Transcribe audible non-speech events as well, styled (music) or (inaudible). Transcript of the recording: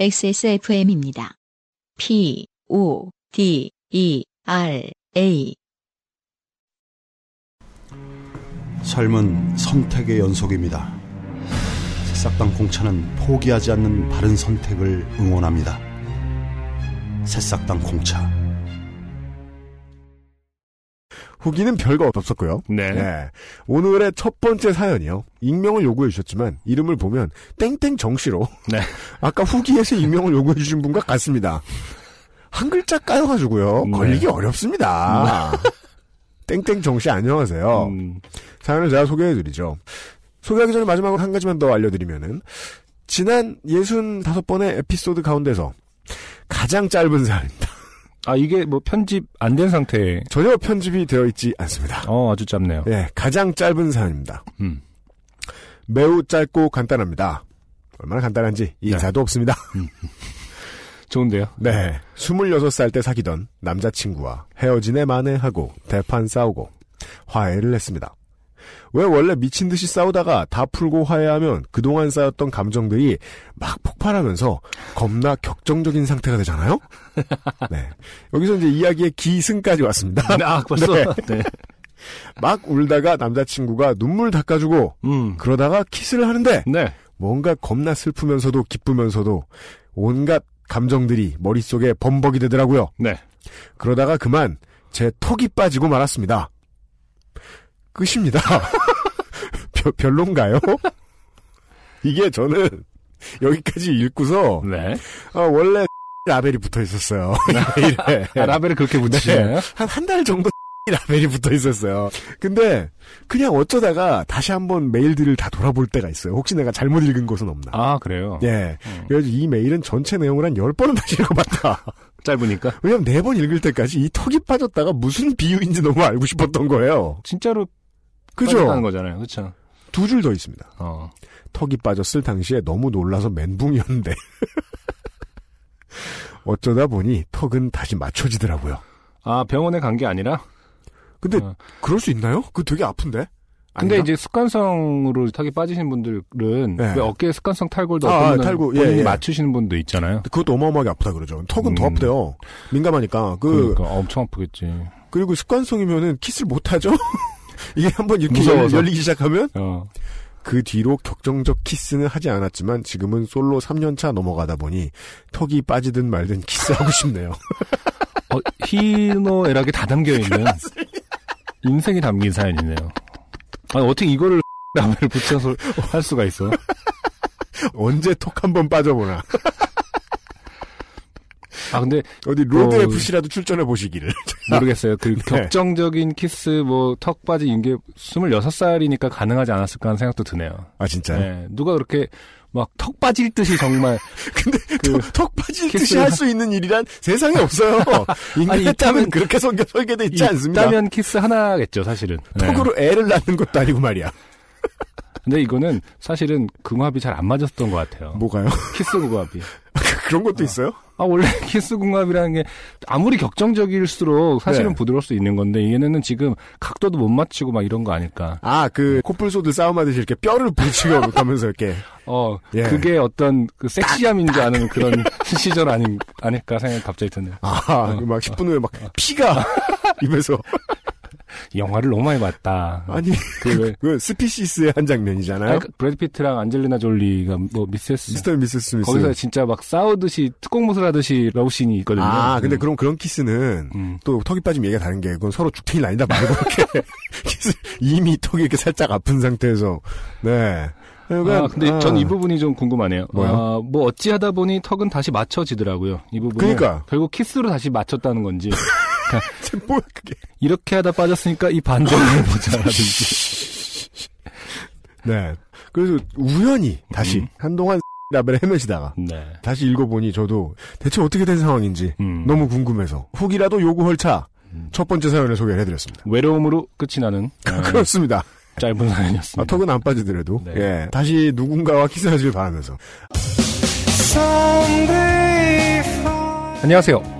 XSFM입니다. P, O, D, E, R, A. 삶은 선택의 연속입니다. 새싹당 공차는 포기하지 않는 바른 선택을 응원합니다. 새싹당 공차. 후기는 별거 없었고요. 네. 오늘의 첫 번째 사연이요. 익명을 요구해 주셨지만 이름을 보면 땡땡 정씨로 네. (laughs) 아까 후기에서 익명을 요구해 주신 분과 같습니다. 한 글자 까여가지고요. 네. 걸리기 어렵습니다. 땡땡 정씨 안녕하세요. 음, 사연을 제가 소개해 드리죠. 소개하기 전에 마지막으로 한 가지만 더 알려드리면은 지난 65번의 에피소드 가운데서 가장 짧은 사연입니다. 아, 이게 뭐 편집 안 된 상태에, 전혀 편집이 되어 있지 않습니다. 어, 아주 짧네요. 예, 가장 짧은 사연입니다. 음. 매우 짧고 간단합니다. 얼마나 간단한지 인사도 없습니다. (laughs) 좋은데요? 네. 26살 때 사귀던 남자친구와 헤어지네 만회하고 대판 싸우고 화해를 했습니다. 왜 원래 미친 듯이 싸우다가 다 풀고 화해하면 그동안 쌓였던 감정들이 막 폭발하면서 겁나 격정적인 상태가 되잖아요? (laughs) 네. 여기서 이제 이야기의 기승까지 왔습니다. (laughs) 아, 벌써? 네. 네. 막 울다가 남자친구가 눈물 닦아주고 음. 그러다가 키스를 하는데 네. 뭔가 겁나 슬프면서도 기쁘면서도 온갖 감정들이 머릿속에 범벅이 되더라고요. 네. 그러다가 그만 제 턱이 빠지고 말았습니다. 끝입니다. (laughs) 별- 별론가요? (laughs) 이게 저는 여기까지 읽고서 네. 아, 원래 (laughs) 라벨이 붙어 있었어요. 이래. 아, 라벨을 그렇게 붙이시나요? 한한 달 정도 라벨이 붙어 있었어요. 근데 그냥 어쩌다가 다시 한번 메일들을 다 돌아볼 때가 있어요. 혹시 내가 잘못 읽은 것은 없나. 아, 그래요? 예. 음. 그래서 이 메일은 전체 내용을 한 10번은 다시 읽어봤다. 짧으니까? 왜냐면 4번 읽을 때까지 이 턱이 빠졌다가 무슨 비유인지 너무 알고 싶었던 거예요. 진짜로 그죠? 빠졌다는 거잖아요. 그쵸? 두줄 더 있습니다. 어. 턱이 빠졌을 당시에 너무 놀라서 멘붕이었는데. (laughs) 어쩌다 보니 턱은 다시 맞춰지더라고요. 아, 병원에 간 게 아니라? 근데 어. 그럴 수 있나요? 그 되게 아픈데? 근데 아닌가? 이제 습관성으로 턱이 빠지신 분들은 네. 왜 어깨에 습관성 탈골도 아, 아, 탈골. 예, 예. 맞추시는 분도 있잖아요. 그것도 어마어마하게 아프다 그러죠. 턱은 더 음. 아프대요. 민감하니까. 그, 그러니까 엄청 아프겠지. 그리고 습관성이면은 키스를 못 하죠? (laughs) 이게 한번 이렇게 무서워서. 열, 리기 시작하면 어. 그 뒤로 격정적 키스는 하지 않았지만 지금은 솔로 3년차 넘어가다 보니 턱이 빠지든 말든 키스하고 (laughs) 싶네요. 어, 희노애락이 다 담겨 있는 (laughs) 인생이 담긴 사연이네요. 아니 어떻게 이거를 (laughs) 라벨을 붙여서 할 수가 있어? 언제 턱한번 빠져보나. 아 근데 어디 로드 어. FC라도 출전해 보시기를. (laughs) 모르겠어요. 그 네. 격정적인 키스 뭐턱 빠진 게 26살이니까 가능하지 않았을까 하는 생각도 드네요. 아 진짜요? 네, 누가 그렇게 막 턱 빠질 듯이 정말 (laughs) 근데 그 턱, 턱 빠질 듯이 할 수 있는 일이란 세상에 없어요. (laughs) 있다면- 그렇게 설계, 설계돼 있지 않습니다. 있다면 키스 하나겠죠, 사실은. 네. 턱으로 애를 낳는 것도 아니고 말이야. 근데 이거는 사실은 궁합이 잘 안 맞았던 것 같아요. 뭐가요? 키스 궁합이. 그런 것도 있어요? 아, 원래 (laughs) 키스 궁합이라는 게 아무리 격정적일수록 사실은 네. 부드러울 수 있는 건데 얘네는 지금 각도도 못 맞추고 막 이런 거 아닐까. 아, 그, 코뿔소들 싸움하듯이 이렇게 뼈를 (laughs) 부딪히고 가면서 이렇게. 어, 예. 그게 어떤 그 섹시함인 줄 아는 그런 시절 아닌, 아닐까 생각이 갑자기 드네요. 아, 그막 10분 후에 막 피가 (laughs) 입에서. 영화를 너무 많이 봤다. 아니, 그 왜, (laughs) 그 스피시스의 한 장면이잖아요. 그 브래드 피트랑 안젤리나 졸리가 뭐 미세스. 미스터 미스 스미스. 거기서 진짜 막 싸우듯이 특공무술 하듯이 러브씬이 있거든요. 아, 근데 음. 그럼 그런 키스는 음. 또 턱이 빠지면 얘기가 다른 게 그건 서로 죽탱이 날리다 말고 이렇게 (laughs) 키스 이미 턱이 이렇게 살짝 아픈 상태에서 네. 아, 근데 전이 부분이 좀 궁금하네요. 뭐요? 아, 뭐 어찌하다 보니 턱은 다시 맞춰지더라고요. 이 부분. 그러니까. 결국 키스로 다시 맞췄다는 건지. (laughs) 뭐 그게 이렇게 하다 빠졌으니까 이 반대로 (laughs) 해보자라든지. (laughs) 네. 그래서 우연히 다시 음. 한동안 라벨을 헤매시다가 네. 다시 읽어보니 저도 대체 어떻게 된 상황인지 음. 너무 궁금해서 후기라도 요구할 차 음. 첫 번째 사연을 소개를 해드렸습니다. 외로움으로 끝이 나는 어, 그렇습니다. 짧은 아, 사연이었습니다. 턱은 안 빠지더라도 네. 예 다시 누군가와 키스하길 바라면서 안녕하세요.